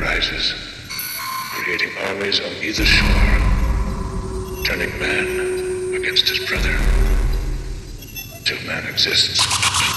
Rises, creating armies on either shore, turning man against his brother, till man exists.